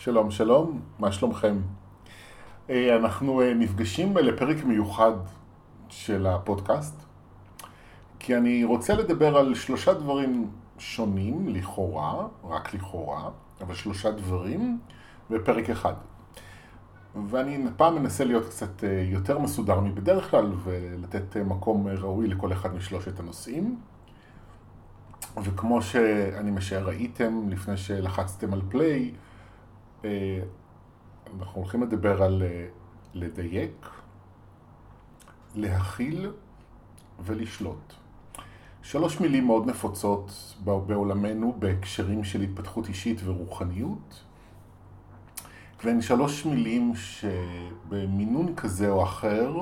שלום, שלום, מה שלומכם? אה, אנחנו אה, נפגשים לפרק מיוחד של הפודקאסט, כי אני רוצה לדבר על שלושה דברים שונים, לכאורה, רק לכאורה, אבל שלושה דברים בפרק אחד. ואני פעם מנסה להיות קצת אה, יותר מסודר מבדרך כלל ולתת מקום ראוי לכל אחד משלושת הנושאים. וכמו שאני משער ראיתם לפני שלחצתם על פליי, אנחנו הולכים לדבר על אה, לדייק, להכיל ולשלוט. שלוש מילים מאוד נפוצות בעולמנו בהקשרים של התפתחות אישית ורוחניות, והן שלוש מילים שבמינון כזה או אחר,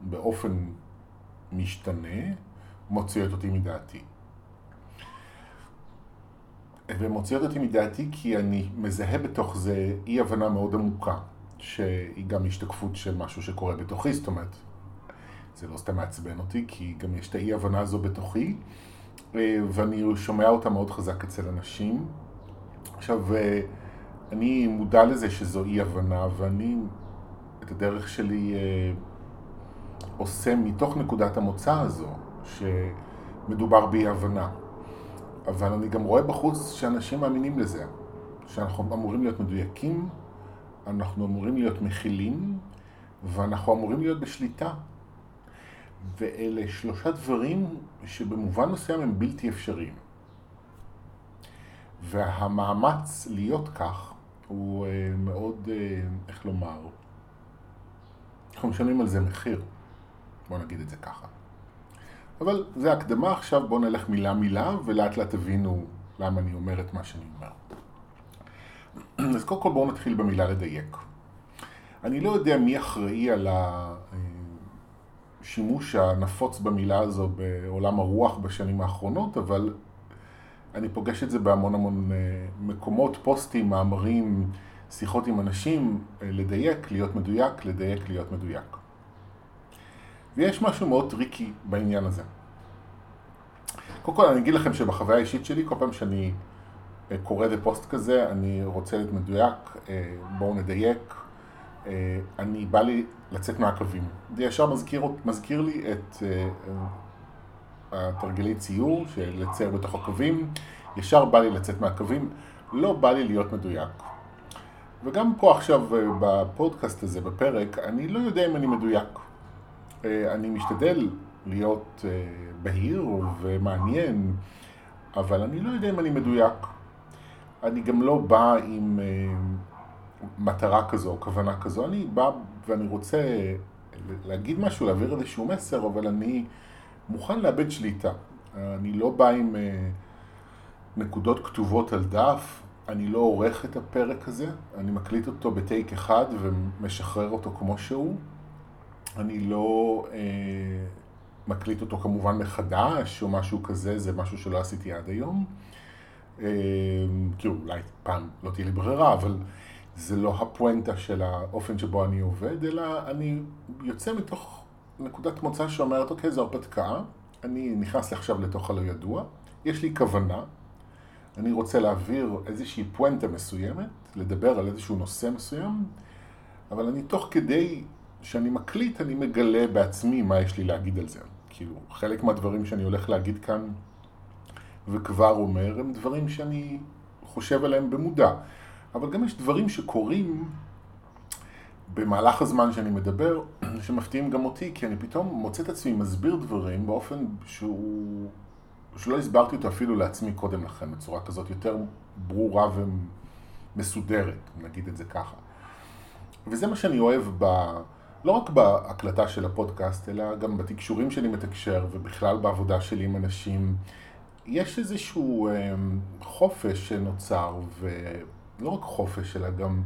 באופן משתנה, מוציאות אותי מדעתי. ומוציאות אותי מדעתי כי אני מזהה בתוך זה אי הבנה מאוד עמוקה, שהיא גם השתקפות של משהו שקורה בתוכי, זאת אומרת, זה לא סתם מעצבן אותי, כי גם יש את האי הבנה הזו בתוכי, אה, ואני שומע אותה מאוד חזק אצל אנשים. עכשיו, אה, אני מודע לזה שזו אי הבנה, ואני את הדרך שלי אה, עושה מתוך נקודת המוצא הזו, שמדובר באי הבנה. אבל אני גם רואה בחוץ שאנשים מאמינים לזה, שאנחנו אמורים להיות מדויקים, אנחנו אמורים להיות מכילים, ואנחנו אמורים להיות בשליטה. ואלה שלושה דברים שבמובן מסוים הם בלתי אפשריים. והמאמץ להיות כך הוא אה, מאוד, אה, איך לומר, אנחנו משלמים על זה מחיר, בוא נגיד את זה ככה. אבל זה הקדמה, עכשיו בואו נלך מילה מילה ולאט לאט תבינו למה אני אומר את מה שאני אומר. אז קודם כל בואו נתחיל במילה לדייק. אני לא יודע מי אחראי על השימוש הנפוץ במילה הזו בעולם הרוח בשנים האחרונות, אבל אני פוגש את זה בהמון המון אה, מקומות, פוסטים, מאמרים, שיחות עם אנשים, אה, לדייק, להיות מדויק, לדייק, להיות מדויק. ויש משהו מאוד טריקי בעניין הזה. קודם כל אני אגיד לכם שבחוויה האישית שלי, כל פעם שאני אה, קורא בפוסט כזה, אני רוצה להיות מדויק, אה, בואו נדייק, אה, אני בא לי לצאת מהקווים. זה ישר מזכיר, מזכיר לי את התרגילי ציור של לצייר בתוך הקווים, ישר בא לי לצאת מהקווים, לא בא לי להיות מדויק. וגם פה עכשיו בפודקאסט הזה, בפרק, אני לא יודע אם אני מדויק. אני משתדל להיות אה, בהיר ומעניין, אבל אני לא יודע אם אני מדויק. אני גם לא בא עם אה, מטרה כזו או כוונה כזו, אני בא ואני רוצה להגיד משהו, להעביר איזשהו מסר, אבל אני מוכן לאבד שליטה. אני לא בא עם נקודות כתובות על דף, אני לא עורך את הפרק הזה, אני מקליט אותו בטייק אחד ומשחרר אותו כמו שהוא. אני לא אה, מקליט אותו כמובן מחדש או משהו כזה, זה משהו שלא עשיתי עד היום. אה, כאילו, אולי פעם לא תהיה לי ברירה, אבל זה לא הפואנטה של האופן שבו אני עובד, אלא אני יוצא מתוך נקודת מוצא שאומרת, אוקיי, זו הרפתקה, אני נכנס עכשיו לתוך הלא ידוע, יש לי כוונה, אני רוצה להעביר איזושהי פואנטה מסוימת, לדבר על איזשהו נושא מסוים, אבל אני תוך כדי כשאני מקליט אני מגלה בעצמי מה יש לי להגיד על זה. כאילו, חלק מהדברים שאני הולך להגיד כאן וכבר אומר, הם דברים שאני חושב עליהם במודע. אבל גם יש דברים שקורים במהלך הזמן שאני מדבר, שמפתיעים גם אותי, כי אני פתאום מוצא את עצמי מסביר דברים באופן שהוא... שלא הסברתי אותו אפילו לעצמי קודם לכן, בצורה כזאת יותר ברורה ומסודרת, נגיד את זה ככה. וזה מה שאני אוהב ב... לא רק בהקלטה של הפודקאסט, אלא גם בתקשורים שאני מתקשר, ובכלל בעבודה שלי עם אנשים. יש איזשהו אה, חופש שנוצר, ולא רק חופש, אלא גם...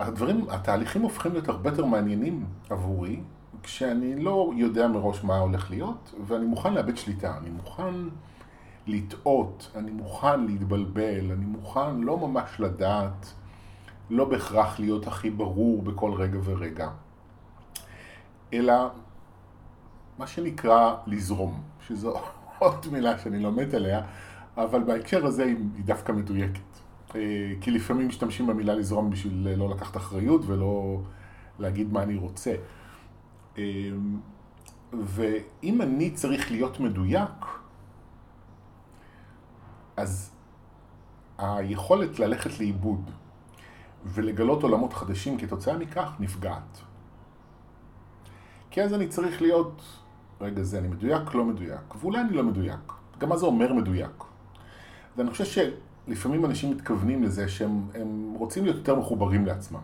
הדברים, התהליכים הופכים להיות הרבה יותר מעניינים עבורי, כשאני לא יודע מראש מה הולך להיות, ואני מוכן לאבד שליטה, אני מוכן לטעות, אני מוכן להתבלבל, אני מוכן לא ממש לדעת לא בהכרח להיות הכי ברור בכל רגע ורגע, אלא מה שנקרא לזרום, שזו עוד מילה שאני לא מת עליה, אבל בהקשר הזה היא דווקא מדויקת. אה, כי לפעמים משתמשים במילה לזרום בשביל לא לקחת אחריות ולא להגיד מה אני רוצה. אה, ואם אני צריך להיות מדויק, אז היכולת ללכת לאיבוד ולגלות עולמות חדשים כתוצאה מכך נפגעת. כי אז אני צריך להיות, רגע זה אני מדויק, לא מדויק, ואולי אני לא מדויק. גם מה זה אומר מדויק? ואני חושב שלפעמים אנשים מתכוונים לזה שהם רוצים להיות יותר מחוברים לעצמם.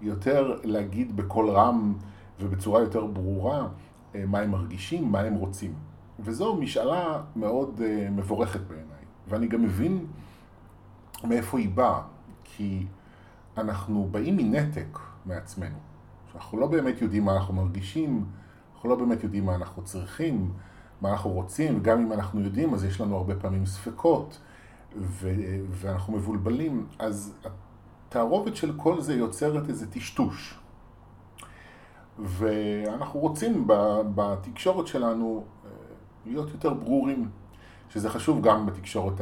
יותר להגיד בקול רם ובצורה יותר ברורה אה, מה הם מרגישים, מה הם רוצים. וזו משאלה מאוד אה, מבורכת בעיניי. ואני גם מבין מאיפה היא באה, כי אנחנו באים מנתק מעצמנו. אנחנו לא באמת יודעים מה אנחנו מרגישים, אנחנו לא באמת יודעים מה אנחנו צריכים, מה אנחנו רוצים, וגם אם אנחנו יודעים, אז יש לנו הרבה פעמים ספקות, ו- ואנחנו מבולבלים, אז התערובת של כל זה יוצרת איזה טשטוש. ואנחנו רוצים בתקשורת שלנו אה, להיות יותר ברורים, שזה חשוב גם בתקשורת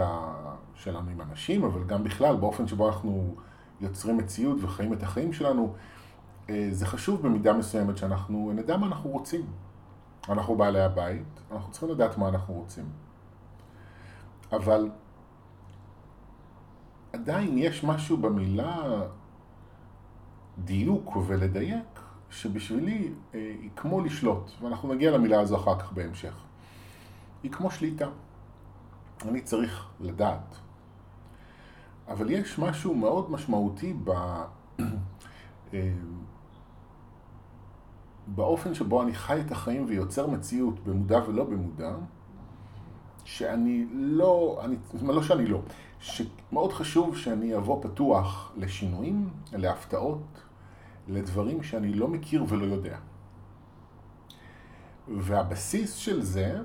שלנו עם אנשים, אבל גם בכלל, באופן שבו אנחנו יוצרים מציאות וחיים את החיים שלנו, אה, זה חשוב במידה מסוימת שאנחנו נדע מה אנחנו רוצים. אנחנו בעלי הבית, אנחנו צריכים לדעת מה אנחנו רוצים. אבל עדיין יש משהו במילה דיוק ולדייק, שבשבילי אה, היא כמו לשלוט, ואנחנו נגיע למילה הזו אחר כך בהמשך. היא כמו שליטה. אני צריך לדעת. אבל יש משהו מאוד משמעותי ב... אה, באופן שבו אני חי את החיים ויוצר מציאות במודע ולא במודע, שאני לא, אני, לא שאני לא, שמאוד חשוב שאני אבוא פתוח לשינויים, להפתעות, לדברים שאני לא מכיר ולא יודע. והבסיס של זה,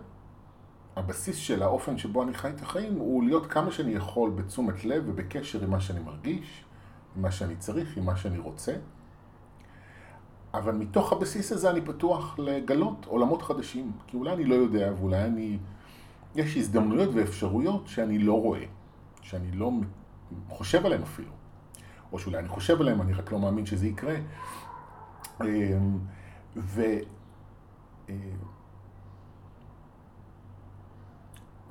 הבסיס של האופן שבו אני חי את החיים, הוא להיות כמה שאני יכול בתשומת לב ובקשר עם מה שאני מרגיש, עם מה שאני צריך, עם מה שאני רוצה. אבל מתוך הבסיס הזה אני פתוח לגלות עולמות חדשים. כי אולי אני לא יודע, ואולי אני... יש הזדמנויות ואפשרויות שאני לא רואה, שאני לא חושב עליהן אפילו. או שאולי אני חושב עליהן, אני רק לא מאמין שזה יקרה. אמ, ו... אה,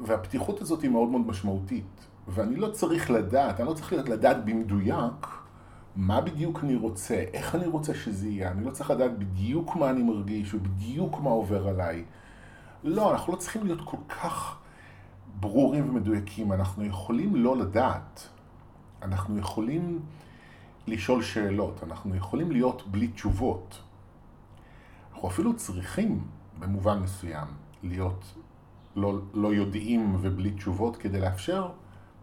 והפתיחות הזאת היא מאוד מאוד משמעותית. ואני לא צריך לדעת, אני לא צריך לדעת במדויק מה בדיוק אני רוצה, איך אני רוצה שזה יהיה, אני לא צריך לדעת בדיוק מה אני מרגיש ובדיוק מה עובר עליי. לא, אנחנו לא צריכים להיות כל כך ברורים ומדויקים, אנחנו יכולים לא לדעת. אנחנו יכולים לשאול שאלות, אנחנו יכולים להיות בלי תשובות. אנחנו אפילו צריכים, במובן מסוים, להיות לא, לא יודעים ובלי תשובות כדי לאפשר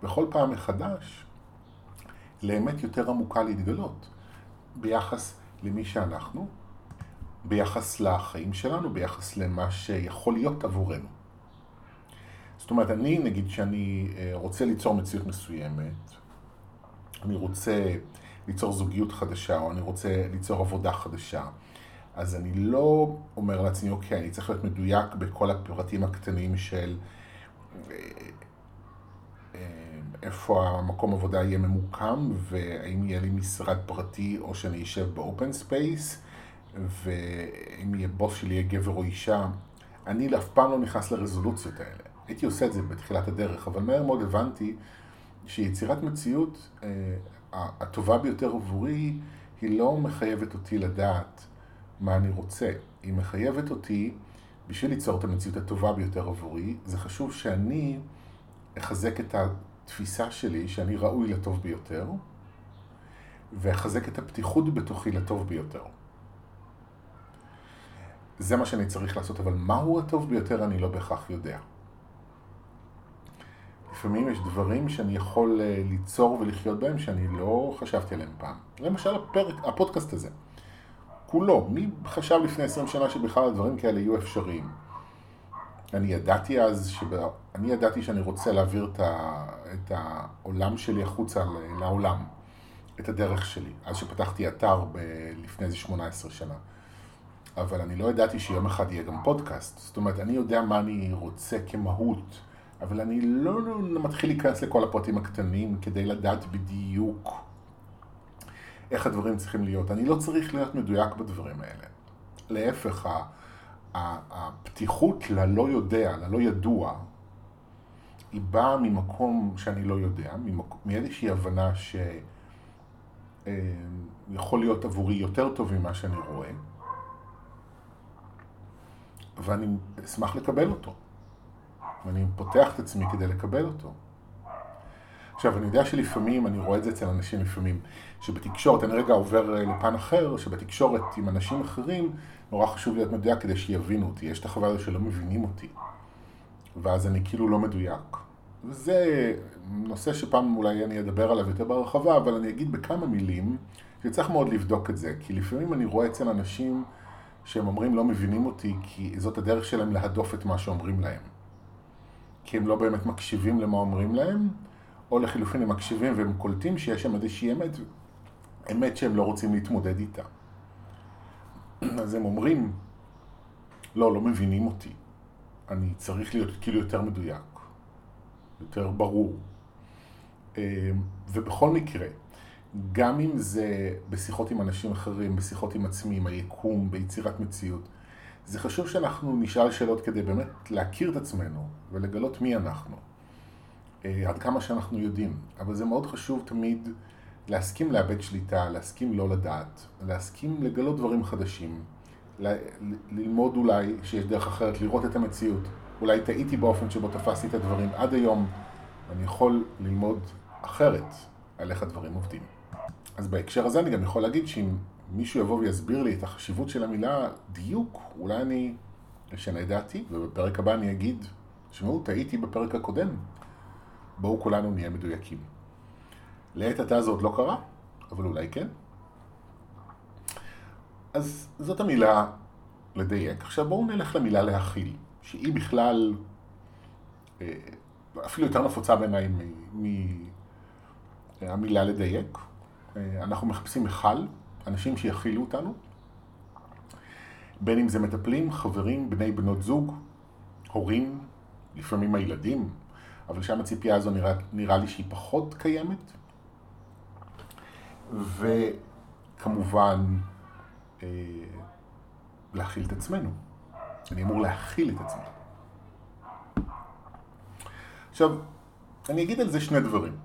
בכל פעם מחדש לאמת יותר עמוקה להתגלות ביחס למי שאנחנו, ביחס לחיים שלנו, ביחס למה שיכול להיות עבורנו. זאת אומרת, אני, נגיד שאני אה, רוצה ליצור מציאות מסוימת, אני רוצה ליצור זוגיות חדשה, או אני רוצה ליצור עבודה חדשה, אז אני לא אומר לעצמי, אוקיי, אני צריך להיות מדויק בכל הפרטים הקטנים של אה, איפה המקום עבודה יהיה ממוקם, והאם יהיה לי משרד פרטי או שאני אשב ב open space, ואם יהיה בוס שלי יהיה גבר או אישה. אני אף פעם לא נכנס לרזולוציות האלה. הייתי עושה את זה בתחילת הדרך, אבל מהר מאוד הבנתי שיצירת מציאות אה, הטובה ביותר עבורי, היא לא מחייבת אותי לדעת מה אני רוצה. היא מחייבת אותי, בשביל ליצור את המציאות הטובה ביותר עבורי, זה חשוב שאני אחזק את התפיסה שלי שאני ראוי לטוב ביותר, ואחזק את הפתיחות בתוכי לטוב ביותר. זה מה שאני צריך לעשות, אבל מהו הטוב ביותר אני לא בהכרח יודע. לפעמים יש דברים שאני יכול אה, ליצור ולחיות בהם שאני לא חשבתי עליהם פעם. למשל הפרק, הפודקאסט הזה. כולו. מי חשב לפני 20 שנה שבכלל הדברים כאלה יהיו אפשריים? אני ידעתי אז, שבא... אני ידעתי שאני רוצה להעביר את, ה... את העולם שלי החוצה לעולם, את הדרך שלי, אז שפתחתי אתר ב... לפני איזה 18 שנה. אבל אני לא ידעתי שיום אחד יהיה גם פודקאסט. זאת אומרת, אני יודע מה אני רוצה כמהות, אבל אני לא מתחיל להיכנס לכל הפרטים הקטנים כדי לדעת בדיוק איך הדברים צריכים להיות. אני לא צריך להיות מדויק בדברים האלה. להפך, הפתיחות ללא יודע, ללא ידוע, היא באה ממקום שאני לא יודע, מאיזושהי הבנה ש... אה, להיות עבורי יותר טוב ממה שאני רואה, ואני אשמח לקבל אותו. ואני פותח את עצמי כדי לקבל אותו. עכשיו, אני יודע שלפעמים, אני רואה את זה אצל אנשים לפעמים, שבתקשורת, אני רגע עובר אה, לפן אחר, שבתקשורת עם אנשים אחרים, נורא חשוב להיות מדויק כדי שיבינו אותי. יש את החוויה הזו שלא מבינים אותי, ואז אני כאילו לא מדויק. וזה נושא שפעם אולי אני אדבר עליו יותר ברחבה, אבל אני אגיד בכמה מילים, שצריך מאוד לבדוק את זה, כי לפעמים אני רואה אצל אנשים שהם אומרים לא מבינים אותי, כי זאת הדרך שלהם להדוף את מה שאומרים להם. כי הם לא באמת מקשיבים למה אומרים להם, או לחילופין הם מקשיבים והם קולטים שיש שם איזושהי אמת, אמת שהם לא רוצים להתמודד איתה. אז הם אומרים, לא, לא מבינים אותי. אני צריך להיות כאילו יותר מדויק, יותר ברור. אמ, ובכל מקרה, גם אם זה בשיחות עם אנשים אחרים, בשיחות עם עצמי, עם היקום, ביצירת מציאות, זה חשוב שאנחנו נשאל שאלות כדי באמת להכיר את עצמנו ולגלות מי אנחנו. אה, עד כמה שאנחנו יודעים. אבל זה מאוד חשוב תמיד להסכים לאבד שליטה, להסכים לא לדעת, להסכים לגלות דברים חדשים, ל- ללמוד אולי שיש דרך אחרת, לראות את המציאות. אולי טעיתי באופן שבו תפסתי את הדברים עד היום, ואני יכול ללמוד אחרת על איך הדברים עובדים. אז בהקשר הזה אני גם יכול להגיד שאם מישהו יבוא ויסביר לי את החשיבות של המילה דיוק, אולי אני אשנה את דעתי, ובפרק הבא אני אגיד, תשמעו, טעיתי בפרק הקודם, בואו כולנו נהיה מדויקים. לעת עתה זה עוד לא קרה, אבל אולי כן. אז זאת המילה לדייק. עכשיו בואו נלך למילה להכיל, שהיא בכלל אה, אפילו יותר נפוצה בעיניי מהמילה לדייק. אה, אנחנו מחפשים מכל, אנשים שיכילו אותנו, בין אם זה מטפלים, חברים, בני בנות זוג, הורים, לפעמים הילדים, אבל שם הציפייה הזו נראה, נראה לי שהיא פחות קיימת. וכמובן, אה, להכיל את עצמנו. אני אמור להכיל את עצמי. עכשיו, אני אגיד על זה שני דברים.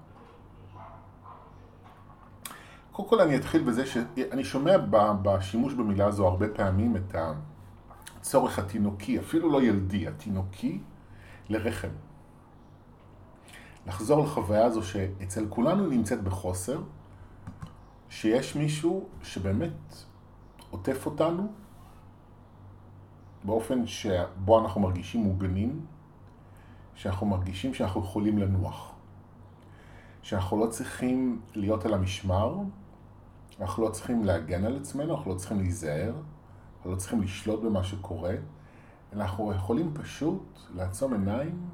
קודם כל אני אתחיל בזה שאני שומע בשימוש במילה הזו הרבה פעמים את הצורך התינוקי, אפילו לא ילדי, התינוקי, לרחם. לחזור לחוויה הזו שאצל כולנו נמצאת בחוסר, שיש מישהו שבאמת עוטף אותנו באופן שבו אנחנו מרגישים מוגנים, שאנחנו מרגישים שאנחנו יכולים לנוח. שאנחנו לא צריכים להיות על המשמר, אנחנו לא צריכים להגן על עצמנו, אנחנו לא צריכים להיזהר, אנחנו לא צריכים לשלוט במה שקורה, אנחנו יכולים פשוט לעצום עיניים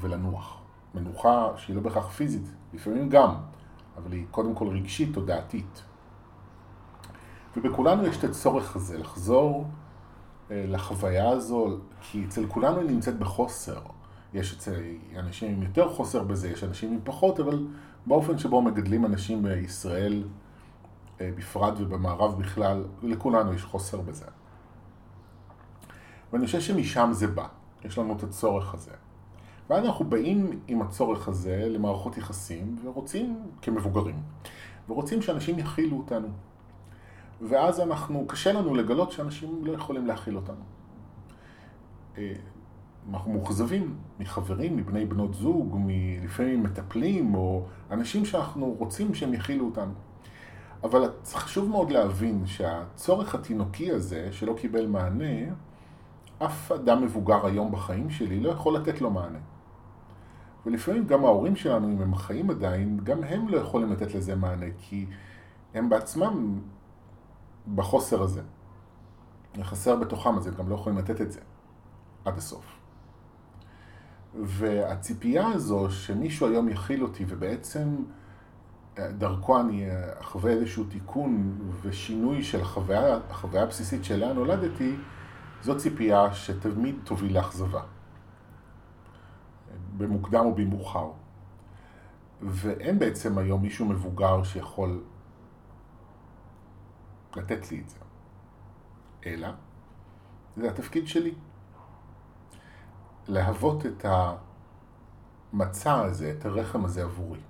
ולנוח. מנוחה שהיא לא בהכרח פיזית, לפעמים גם, אבל היא קודם כל רגשית, תודעתית. ובכולנו יש את הצורך הזה, לחזור אה, לחוויה הזו, כי אצל כולנו היא נמצאת בחוסר. יש אצל אנשים עם יותר חוסר בזה, יש אנשים עם פחות, אבל באופן שבו מגדלים אנשים בישראל אה, בפרט ובמערב בכלל, לכולנו יש חוסר בזה. ואני חושב שמשם זה בא, יש לנו את הצורך הזה. ואז אנחנו באים עם הצורך הזה למערכות יחסים, ורוצים, כמבוגרים, ורוצים שאנשים יכילו אותנו. ואז אנחנו, קשה לנו לגלות שאנשים לא יכולים להכיל אותנו. אה, אנחנו מאוכזבים מחברים, מבני בנות זוג, לפעמים מטפלים, או אנשים שאנחנו רוצים שהם יכילו אותנו. אבל חשוב מאוד להבין שהצורך התינוקי הזה, שלא קיבל מענה, אף אדם מבוגר היום בחיים שלי לא יכול לתת לו מענה. ולפעמים גם ההורים שלנו, אם הם חיים עדיין, גם הם לא יכולים לתת לזה מענה, כי הם בעצמם בחוסר הזה. חסר בתוכם, אז הם גם לא יכולים לתת את זה עד הסוף. והציפייה הזו שמישהו היום יכיל אותי ובעצם דרכו אני אחווה איזשהו תיקון ושינוי של החוויה, החוויה הבסיסית שאליה נולדתי, זו ציפייה שתמיד תוביל לאכזבה. במוקדם או במאוחר. ואין בעצם היום מישהו מבוגר שיכול לתת לי את זה. אלא, זה התפקיד שלי. להוות את המצע הזה, את הרחם הזה עבורי.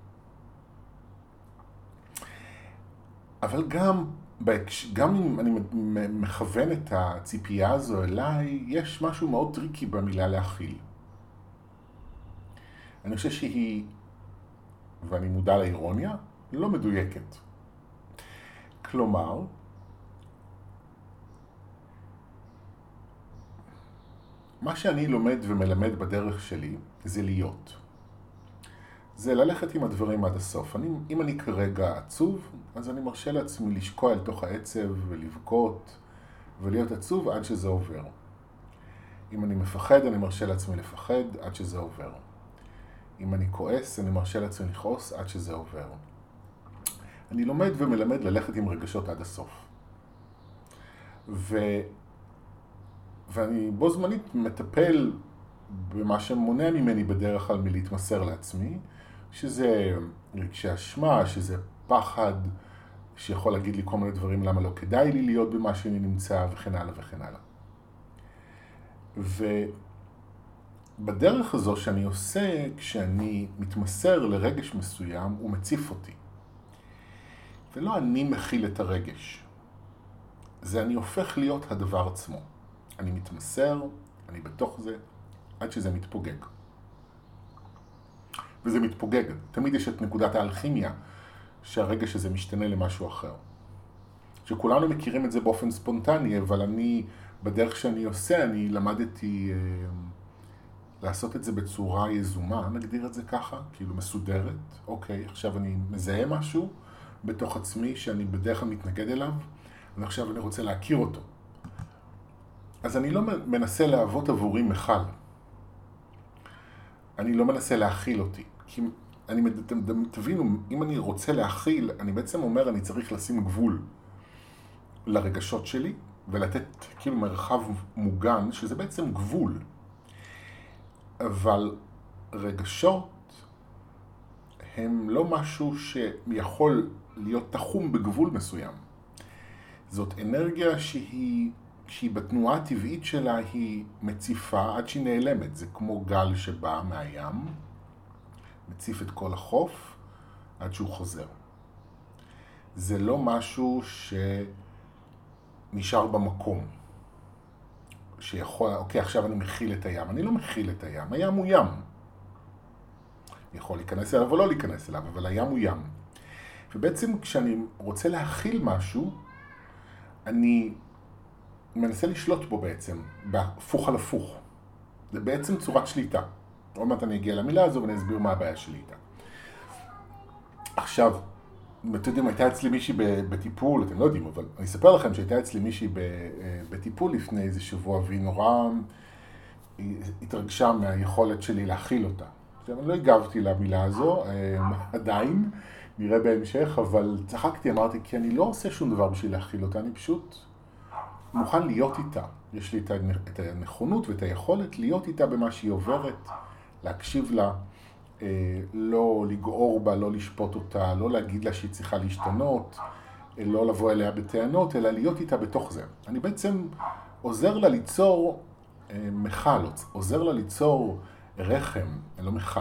אבל גם, גם אם אני מכוון את הציפייה הזו אליי, יש משהו מאוד טריקי במילה להכיל. אני חושב שהיא, ואני מודע לאירוניה, לא מדויקת. כלומר, מה שאני לומד ומלמד בדרך שלי זה להיות. זה ללכת עם הדברים עד הסוף. אני, אם אני כרגע עצוב, אז אני מרשה לעצמי לשקוע אל תוך העצב ולבכות ולהיות עצוב עד שזה עובר. אם אני מפחד, אני מרשה לעצמי לפחד עד שזה עובר. אם אני כועס, אני מרשה לעצמי לכעוס עד שזה עובר. אני לומד ומלמד ללכת עם רגשות עד הסוף. ו... ואני בו זמנית מטפל במה שמונע ממני בדרך כלל מלהתמסר לעצמי, שזה רגשי אשמה, שזה פחד, שיכול להגיד לי כל מיני דברים למה לא כדאי לי להיות במה שאני נמצא, וכן הלאה וכן הלאה. ובדרך הזו שאני עושה, כשאני מתמסר לרגש מסוים, הוא מציף אותי. ולא אני מכיל את הרגש, זה אני הופך להיות הדבר עצמו. אני מתמסר, אני בתוך זה, עד שזה מתפוגג. וזה מתפוגג. תמיד יש את נקודת האלכימיה, שהרגש הזה משתנה למשהו אחר. שכולנו מכירים את זה באופן ספונטני, אבל אני, בדרך שאני עושה, אני למדתי אה, לעשות את זה בצורה יזומה, נגדיר את זה ככה, כאילו מסודרת. אוקיי, עכשיו אני מזהה משהו בתוך עצמי שאני בדרך כלל מתנגד אליו, ועכשיו אני רוצה להכיר אותו. אז אני לא מנסה להוות עבורי מכל. אני לא מנסה להכיל אותי. כי אני, תבינו, אם אני רוצה להכיל, אני בעצם אומר, אני צריך לשים גבול לרגשות שלי, ולתת כאילו מרחב מוגן, שזה בעצם גבול. אבל רגשות הם לא משהו שיכול להיות תחום בגבול מסוים. זאת אנרגיה שהיא שהיא בתנועה הטבעית שלה היא מציפה עד שהיא נעלמת. זה כמו גל שבא מהים, מציף את כל החוף עד שהוא חוזר. זה לא משהו שנשאר במקום. שיכול, אוקיי, עכשיו אני מכיל את הים. אני לא מכיל את הים, הים הוא ים. אני יכול להיכנס אליו או לא להיכנס אליו, אבל הים הוא ים. ובעצם כשאני רוצה להכיל משהו, אני מנסה לשלוט בו בעצם, בהפוך על הפוך. זה בעצם צורת שליטה. עוד מעט אני אגיע למילה הזו ואני אסביר מה הבעיה שלי איתה. עכשיו, אתם יודעים, הייתה אצלי מישהי בטיפול, אתם לא יודעים, אבל אני אספר לכם שהייתה אצלי מישהי אה, בטיפול לפני איזה שבוע, והיא נורא התרגשה מהיכולת שלי להכיל אותה. אני לא הגבתי למילה הזו, אה, עדיין, נראה בהמשך, אבל צחקתי, אמרתי, כי אני לא עושה שום דבר בשביל להכיל אותה, אני פשוט מוכן להיות איתה. יש לי את הנכונות ואת היכולת להיות איתה במה שהיא עוברת, להקשיב לה, לא לגעור בה, לא לשפוט אותה, לא להגיד לה שהיא צריכה להשתנות, אה, לא לבוא אליה בטענות, אלא להיות איתה בתוך זה. אני בעצם עוזר לה ליצור אה, מכל, עוזר לה ליצור רחם, לא מכל,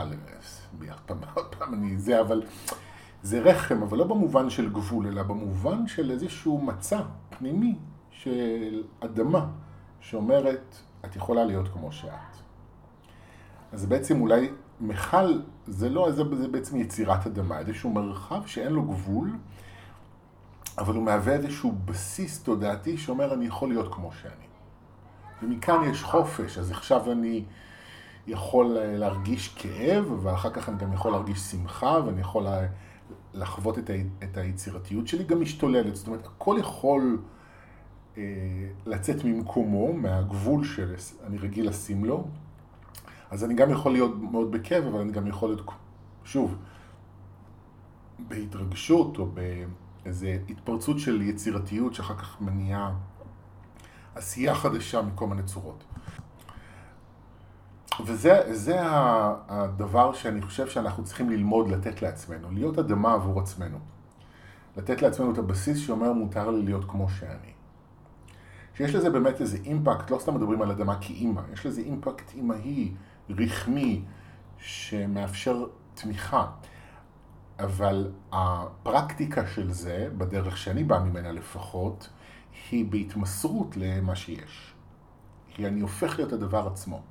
עוד פעם אני זה, אבל זה רחם, אבל לא במובן של גבול, אלא במובן של איזשהו מצע פנימי של אדמה שאומרת, את יכולה להיות כמו שאת. אז בעצם אולי מכל זה לא, זה, זה בעצם יצירת אדמה, איזשהו מרחב שאין לו גבול, אבל הוא מהווה איזשהו בסיס תודעתי שאומר אני יכול להיות כמו שאני. ומכאן יש חופש, אז עכשיו אני יכול להרגיש כאב, ואחר כך אני גם יכול להרגיש שמחה, ואני יכול לחוות את היצירתיות שלי גם משתוללת. זאת אומרת, הכל יכול... אה, לצאת ממקומו, מהגבול שאני רגיל לשים לו. אז אני גם יכול להיות מאוד בכיף, אבל אני גם יכול להיות, שוב, בהתרגשות או באיזו התפרצות של יצירתיות שאחר כך מניעה עשייה חדשה מכל מיני צורות. וזה הדבר שאני חושב שאנחנו צריכים ללמוד לתת לעצמנו, להיות אדמה עבור עצמנו. לתת לעצמנו את הבסיס שאומר מותר לי להיות כמו שאני. שיש לזה באמת איזה אימפקט, לא סתם מדברים על אדמה כאימא, יש לזה אימפקט אימהי, רחמי, שמאפשר תמיכה. אבל הפרקטיקה של זה, בדרך שאני בא ממנה לפחות, היא בהתמסרות למה שיש. כי אני הופך להיות הדבר עצמו.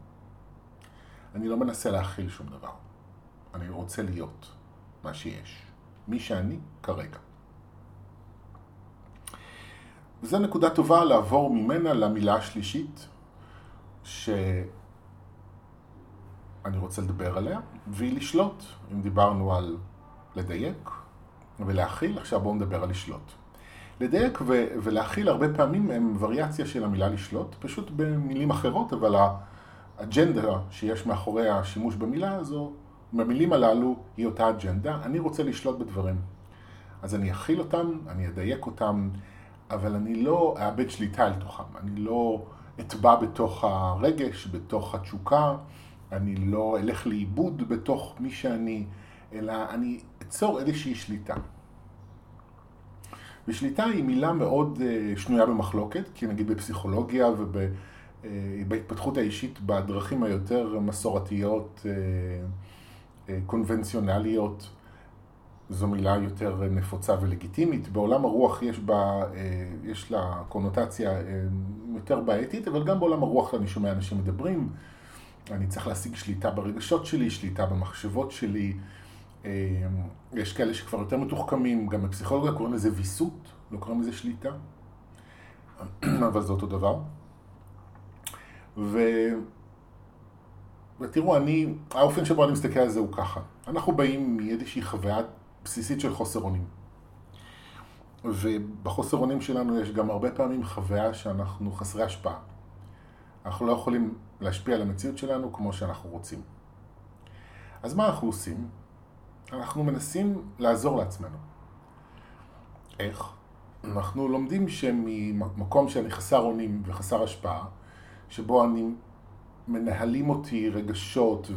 אני לא מנסה להכיל שום דבר. אני רוצה להיות מה שיש. מי שאני כרגע. וזו נקודה טובה לעבור ממנה למילה השלישית שאני רוצה לדבר עליה, והיא לשלוט. אם דיברנו על לדייק ולהכיל, עכשיו בואו נדבר על לשלוט. לדייק ו- ולהכיל הרבה פעמים הם וריאציה של המילה לשלוט, פשוט במילים אחרות, אבל האג'נדה שיש מאחורי השימוש במילה הזו, במילים הללו, היא אותה אג'נדה. אני רוצה לשלוט בדברים. אז אני אכיל אותם, אני אדייק אותם, אבל אני לא אאבד שליטה על תוכם. אני לא אטבע בתוך הרגש, בתוך התשוקה, אני לא אלך לאיבוד בתוך מי שאני, אלא אני אצור איזושהי שליטה. ושליטה היא מילה מאוד אה, שנויה במחלוקת, כי נגיד בפסיכולוגיה ובהתפתחות אה, האישית בדרכים היותר מסורתיות, אה, קונבנציונליות, זו מילה יותר נפוצה ולגיטימית. בעולם הרוח יש, בה, יש לה קונוטציה יותר בעייתית, אבל גם בעולם הרוח אני שומע אנשים מדברים. אני צריך להשיג שליטה ברגשות שלי, שליטה במחשבות שלי, אמ, יש כאלה שכבר יותר מתוחכמים, גם בפסיכולוגיה קוראים לזה ויסות, לא קוראים לזה שליטה, אבל זה אותו דבר. ו... ותראו, אני, האופן שבו אני מסתכל על זה הוא ככה. אנחנו באים מאיזושהי חוויה בסיסית של חוסר אונים. ובחוסר אונים שלנו יש גם הרבה פעמים חוויה שאנחנו חסרי השפעה. אנחנו לא יכולים להשפיע על המציאות שלנו כמו שאנחנו רוצים. אז מה אנחנו עושים? אנחנו מנסים לעזור לעצמנו. איך? אנחנו לומדים שממקום שאני חסר אונים וחסר השפעה, שבו אני מנהלים אותי רגשות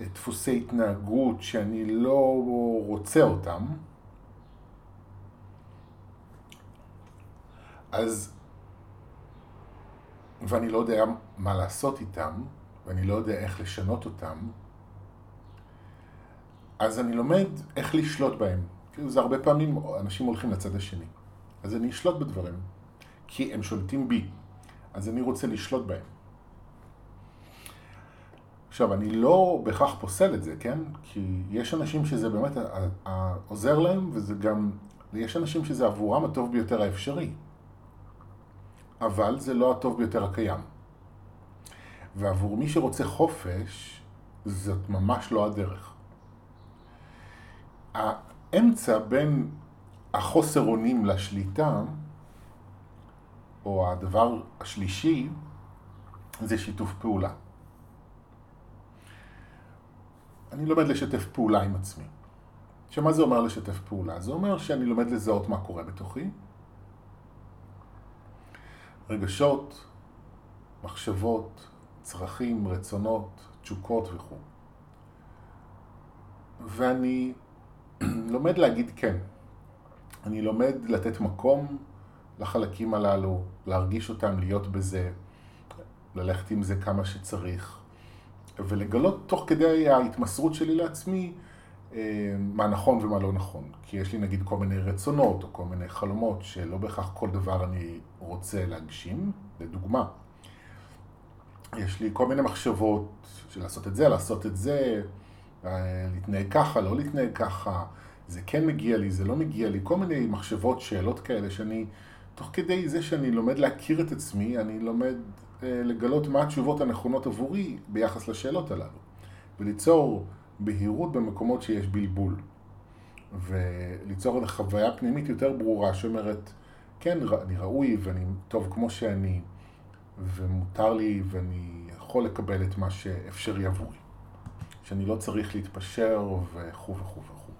ודפוסי התנהגות שאני לא רוצה אותם, אז, ואני לא יודע מה לעשות איתם, ואני לא יודע איך לשנות אותם, אז אני לומד איך לשלוט בהם. כאילו זה הרבה פעמים אנשים הולכים לצד השני. אז אני אשלוט בדברים, כי הם שולטים בי. אז אני רוצה לשלוט בהם. עכשיו, אני לא בהכרח פוסל את זה, כן? כי יש אנשים שזה באמת עוזר להם, וזה גם, יש אנשים שזה עבורם הטוב ביותר האפשרי. אבל זה לא הטוב ביותר הקיים. ועבור מי שרוצה חופש, זאת ממש לא הדרך. האמצע בין החוסר אונים לשליטה, או הדבר השלישי, זה שיתוף פעולה. אני לומד לשתף פעולה עם עצמי. עכשיו, מה זה אומר לשתף פעולה? זה אומר שאני לומד לזהות מה קורה בתוכי, רגשות, מחשבות, צרכים, רצונות, תשוקות וכו'. ואני לומד להגיד כן. אני לומד לתת מקום לחלקים הללו, להרגיש אותם, להיות בזה, ללכת עם זה כמה שצריך, ולגלות תוך כדי ההתמסרות שלי לעצמי מה נכון ומה לא נכון. כי יש לי נגיד כל מיני רצונות או כל מיני חלומות שלא בהכרח כל דבר אני רוצה להגשים. לדוגמה, יש לי כל מיני מחשבות של לעשות את זה, לעשות את זה, אה, להתנהג ככה, לא להתנהג ככה, זה כן מגיע לי, זה לא מגיע לי, כל מיני מחשבות, שאלות כאלה שאני, תוך כדי זה שאני לומד להכיר את עצמי, אני לומד אה, לגלות מה התשובות הנכונות עבורי ביחס לשאלות הללו, וליצור בהירות במקומות שיש בלבול, וליצור איזו חוויה פנימית יותר ברורה שאומרת, כן, אני ראוי ואני טוב כמו שאני, ומותר לי ואני יכול לקבל את מה שאפשרי עבורי. שאני לא צריך להתפשר וכו' וכו' וכו'.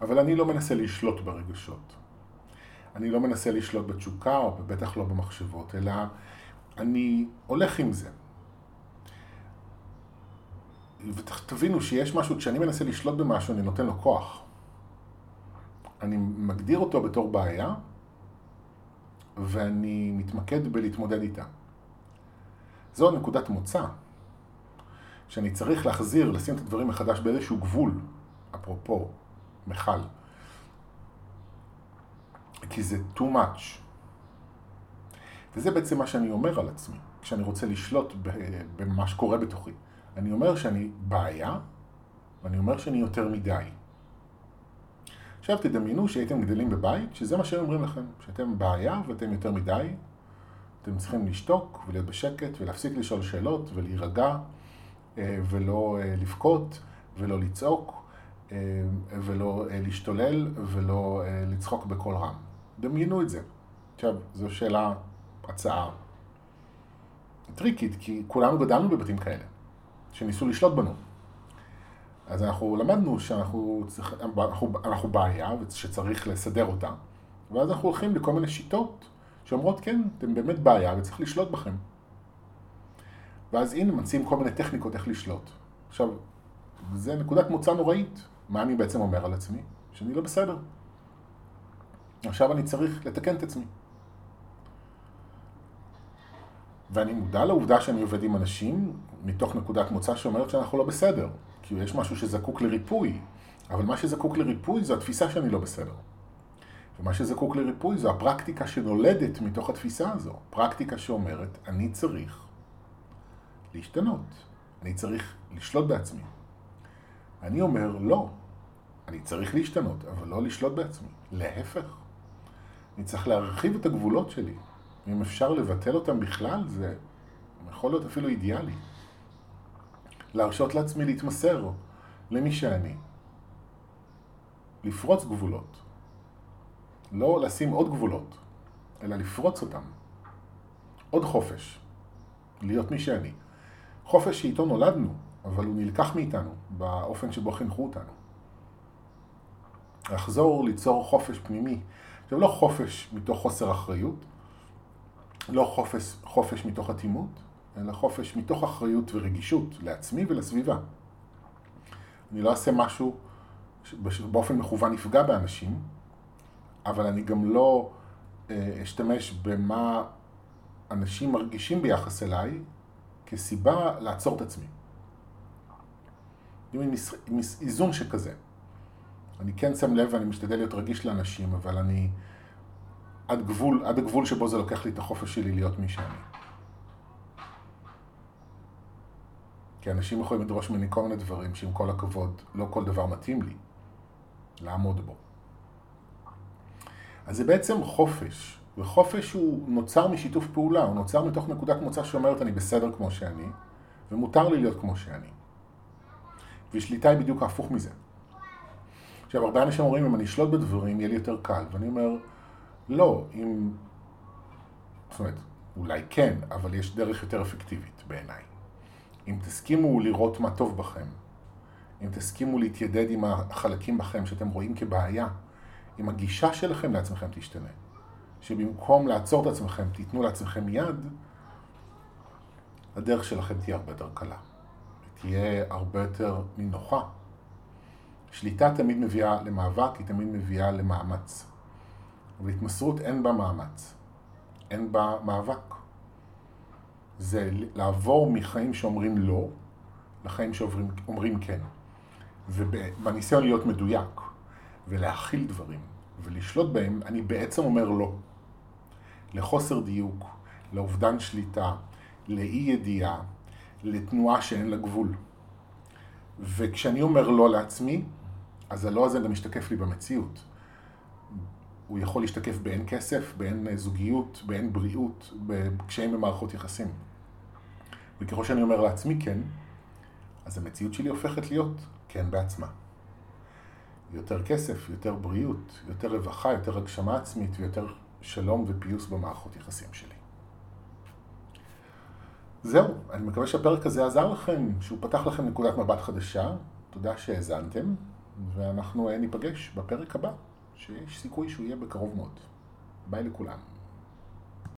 אבל אני לא מנסה לשלוט ברגשות. אני לא מנסה לשלוט בתשוקה, או בטח לא במחשבות, אלא אני הולך עם זה. ותבינו שיש משהו, כשאני מנסה לשלוט במשהו, אני נותן לו כוח. אני מגדיר אותו בתור בעיה, ואני מתמקד בלהתמודד איתה. זו נקודת מוצא. שאני צריך להחזיר, לשים את הדברים מחדש באיזשהו גבול, אפרופו, מכל. כי זה too much. וזה בעצם מה שאני אומר על עצמי, כשאני רוצה לשלוט במה שקורה בתוכי. אני אומר שאני בעיה, ואני אומר שאני יותר מדי. עכשיו תדמיינו שהייתם גדלים בבית, שזה מה שהם אומרים לכם, שאתם בעיה ואתם יותר מדי, אתם צריכים לשתוק ולהיות בשקט ולהפסיק לשאול שאלות ולהירגע אה, ולא אה, לבכות ולא לצעוק אה, ולא להשתולל ולא לצחוק בקול רם. דמיינו את זה. עכשיו, זו שאלה, הצעה טריקית, כי כולנו גדלנו בבתים כאלה, שניסו לשלוט בנו. אז אנחנו למדנו שאנחנו צריך, אנחנו, אנחנו בעיה ושצריך לסדר אותה, ואז אנחנו הולכים לכל מיני שיטות שאומרות כן, אתם באמת בעיה וצריך לשלוט בכם. ואז הנה מציעים כל מיני טכניקות איך לשלוט. עכשיו, זה נקודת מוצא נוראית. מה אני בעצם אומר על עצמי? שאני לא בסדר. עכשיו אני צריך לתקן את עצמי. ואני מודע לעובדה שאני עובד עם אנשים מתוך נקודת מוצא שאומרת שאנחנו לא בסדר. כי יש משהו שזקוק לריפוי, אבל מה שזקוק לריפוי זו התפיסה שאני לא בסדר. ומה שזקוק לריפוי זו הפרקטיקה שנולדת מתוך התפיסה הזו. פרקטיקה שאומרת, אני צריך להשתנות. אני צריך לשלוט בעצמי. אני אומר, לא. אני צריך להשתנות, אבל לא לשלוט בעצמי. להפך. אני צריך להרחיב את הגבולות שלי. אם אפשר לבטל אותם בכלל, זה יכול להיות אפילו אידיאלי. להרשות לעצמי להתמסר למי שאני. לפרוץ גבולות. לא לשים עוד גבולות, אלא לפרוץ אותם. עוד חופש. להיות מי שאני. חופש שאיתו נולדנו, אבל הוא נלקח מאיתנו באופן שבו חינכו אותנו. לחזור ליצור חופש פנימי. עכשיו, לא חופש מתוך חוסר אחריות, לא חופש, חופש מתוך אטימות, אלא חופש מתוך אחריות ורגישות לעצמי ולסביבה. אני לא אעשה משהו שבאופן מכוון יפגע באנשים, אבל אני גם לא אה, אשתמש במה אנשים מרגישים ביחס אליי כסיבה לעצור את עצמי. עם איזון שכזה. אני כן שם לב ואני משתדל להיות רגיש לאנשים, אבל אני עד גבול, עד הגבול שבו זה לוקח לי את החופש שלי להיות מי שאני. כי אנשים יכולים לדרוש ממני כל מיני דברים שעם כל הכבוד, לא כל דבר מתאים לי לעמוד בו. אז זה בעצם חופש. וחופש הוא נוצר משיתוף פעולה, הוא נוצר מתוך נקודת מוצא שאומרת אני בסדר כמו שאני, ומותר לי להיות כמו שאני. ושליטה היא בדיוק ההפוך מזה. עכשיו, הרבה אנשים אומרים, אם אני אשלוט בדברים, יהיה לי יותר קל. ואני אומר, לא, אם... זאת אומרת, אולי כן, אבל יש דרך יותר אפקטיבית בעיניי. אם תסכימו לראות מה טוב בכם, אם תסכימו להתיידד עם החלקים בכם שאתם רואים כבעיה, אם הגישה שלכם לעצמכם תשתנה. שבמקום לעצור את עצמכם, תיתנו לעצמכם יד, הדרך שלכם תהיה הרבה יותר קלה. תהיה הרבה יותר נינוחה. שליטה תמיד מביאה למאבק, היא תמיד מביאה למאמץ. אבל התמסרות אין בה מאמץ, אין בה מאבק. זה לעבור מחיים שאומרים לא, לחיים שאומרים כן. ובניסיון להיות מדויק, ולהכיל דברים, ולשלוט בהם, אני בעצם אומר לא. לחוסר דיוק, לאובדן שליטה, לאי ידיעה, לתנועה שאין לה גבול. וכשאני אומר לא לעצמי, אז הלא הזה גם משתקף לי במציאות. הוא יכול להשתקף באין כסף, באין זוגיות, באין בריאות, בקשיים במערכות יחסים. וככל שאני אומר לעצמי כן, אז המציאות שלי הופכת להיות כן בעצמה. יותר כסף, יותר בריאות, יותר רווחה, יותר הגשמה עצמית ויותר שלום ופיוס במערכות יחסים שלי. זהו, אני מקווה שהפרק הזה עזר לכם, שהוא פתח לכם נקודת מבט חדשה. תודה שהאזנתם, ואנחנו ניפגש בפרק הבא, שיש סיכוי שהוא יהיה בקרוב מאוד. ביי לכולם.